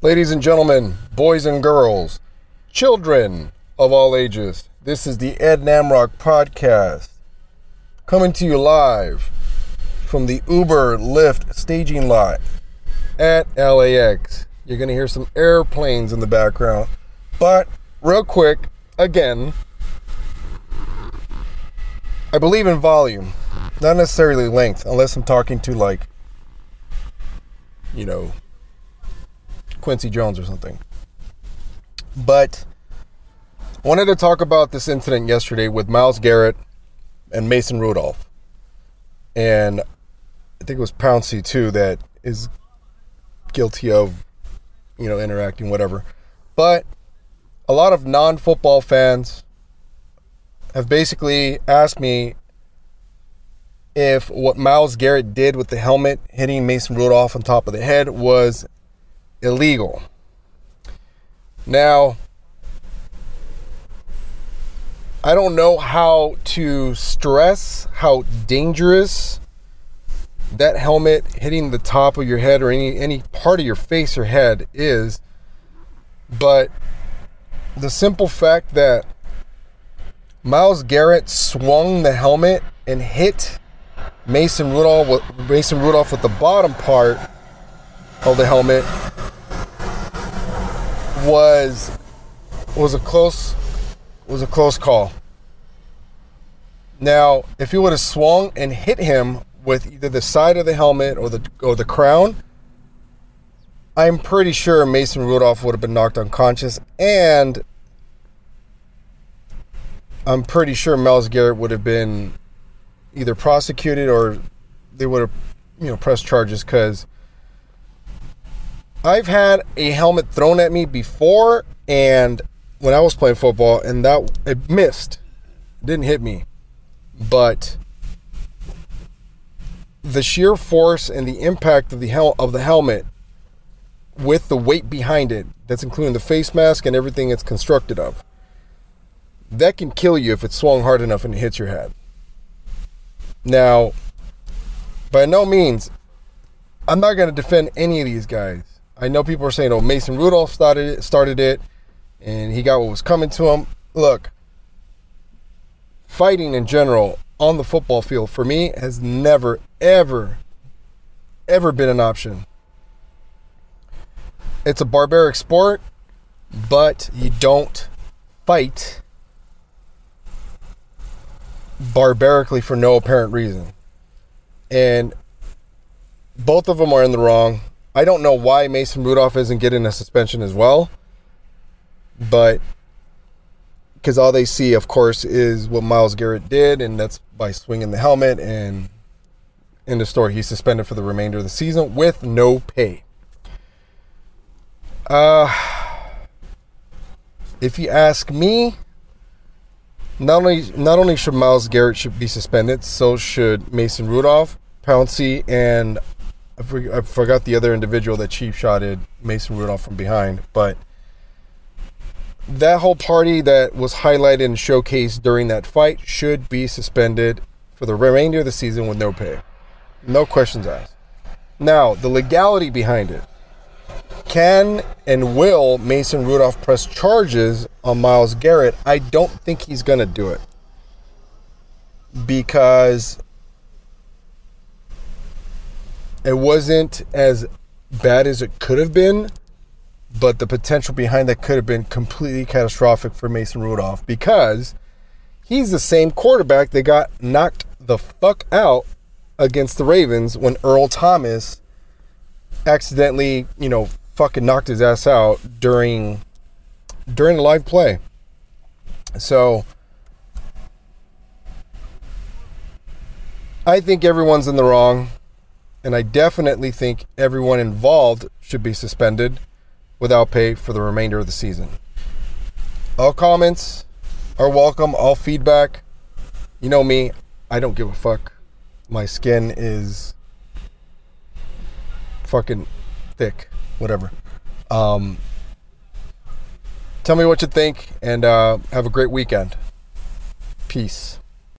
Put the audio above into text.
Ladies and gentlemen, boys and girls, children of all ages, this is the Ed Namrock Podcast coming to you live from the Uber Lyft staging lot at LAX. You're going to hear some airplanes in the background. But, real quick, again, I believe in volume, not necessarily length, unless I'm talking to like, you know, Quincy Jones or something. But I wanted to talk about this incident yesterday with Myles Garrett and Mason Rudolph. And I think it was Pouncey too that is guilty of, you know, interacting, whatever. But a lot of non football fans have basically asked me if what Myles Garrett did with the helmet hitting Mason Rudolph on top of the head was illegal. Now, I don't know how to stress how dangerous that helmet hitting the top of your head or any any part of your face or head is, but the simple fact that Myles Garrett swung the helmet and hit Mason Rudolph with Mason Rudolph with the bottom part of the helmet was was a close was a close call. Now, if he would have swung and hit him with either the side of the helmet or the or the crown, I'm pretty sure Mason Rudolph would have been knocked unconscious, and I'm pretty sure Myles Garrett would have been either prosecuted or they would have, you know, pressed charges because I've had a helmet thrown at me before, and when I was playing football, and that it missed, didn't hit me, but the sheer force and the impact of the hel- of the helmet with the weight behind it, that's including the face mask and everything it's constructed of, that can kill you if it's swung hard enough and it hits your head. Now, by no means, I'm not going to defend any of these guys. I know people are saying, "Oh, Mason Rudolph started it, started it, and he got what was coming to him." Look, fighting in general on the football field for me has never, ever, ever been an option. It's a barbaric sport, but you don't fight barbarically for no apparent reason. And both of them are in the wrong. I don't know why Mason Rudolph isn't getting a suspension as well, but because all they see, of course, is what Myles Garrett did, and that's by swinging the helmet. And in the story, he's suspended for the remainder of the season with no pay. Uh, if you ask me, not only not only should Myles Garrett should be suspended, so should Mason Rudolph, Pouncey, and I, for, I forgot the other individual that cheap shotted Mason Rudolph from behind, but that whole party that was highlighted and showcased during that fight should be suspended for the remainder of the season with no pay. No questions asked. Now, the legality behind it. Can and will Mason Rudolph press charges on Myles Garrett? I don't think he's going to do it. Because it wasn't as bad as it could have been, but the potential behind that could have been completely catastrophic for Mason Rudolph because he's the same quarterback that got knocked the fuck out against the Ravens when Earl Thomas accidentally, you know, fucking knocked his ass out during during a live play. So I think everyone's in the wrong and I definitely think everyone involved should be suspended without pay for the remainder of the season. All comments are welcome, all feedback. You know me, I don't give a fuck. My skin is fucking thick, whatever. Um, tell me what you think and uh, have a great weekend. Peace.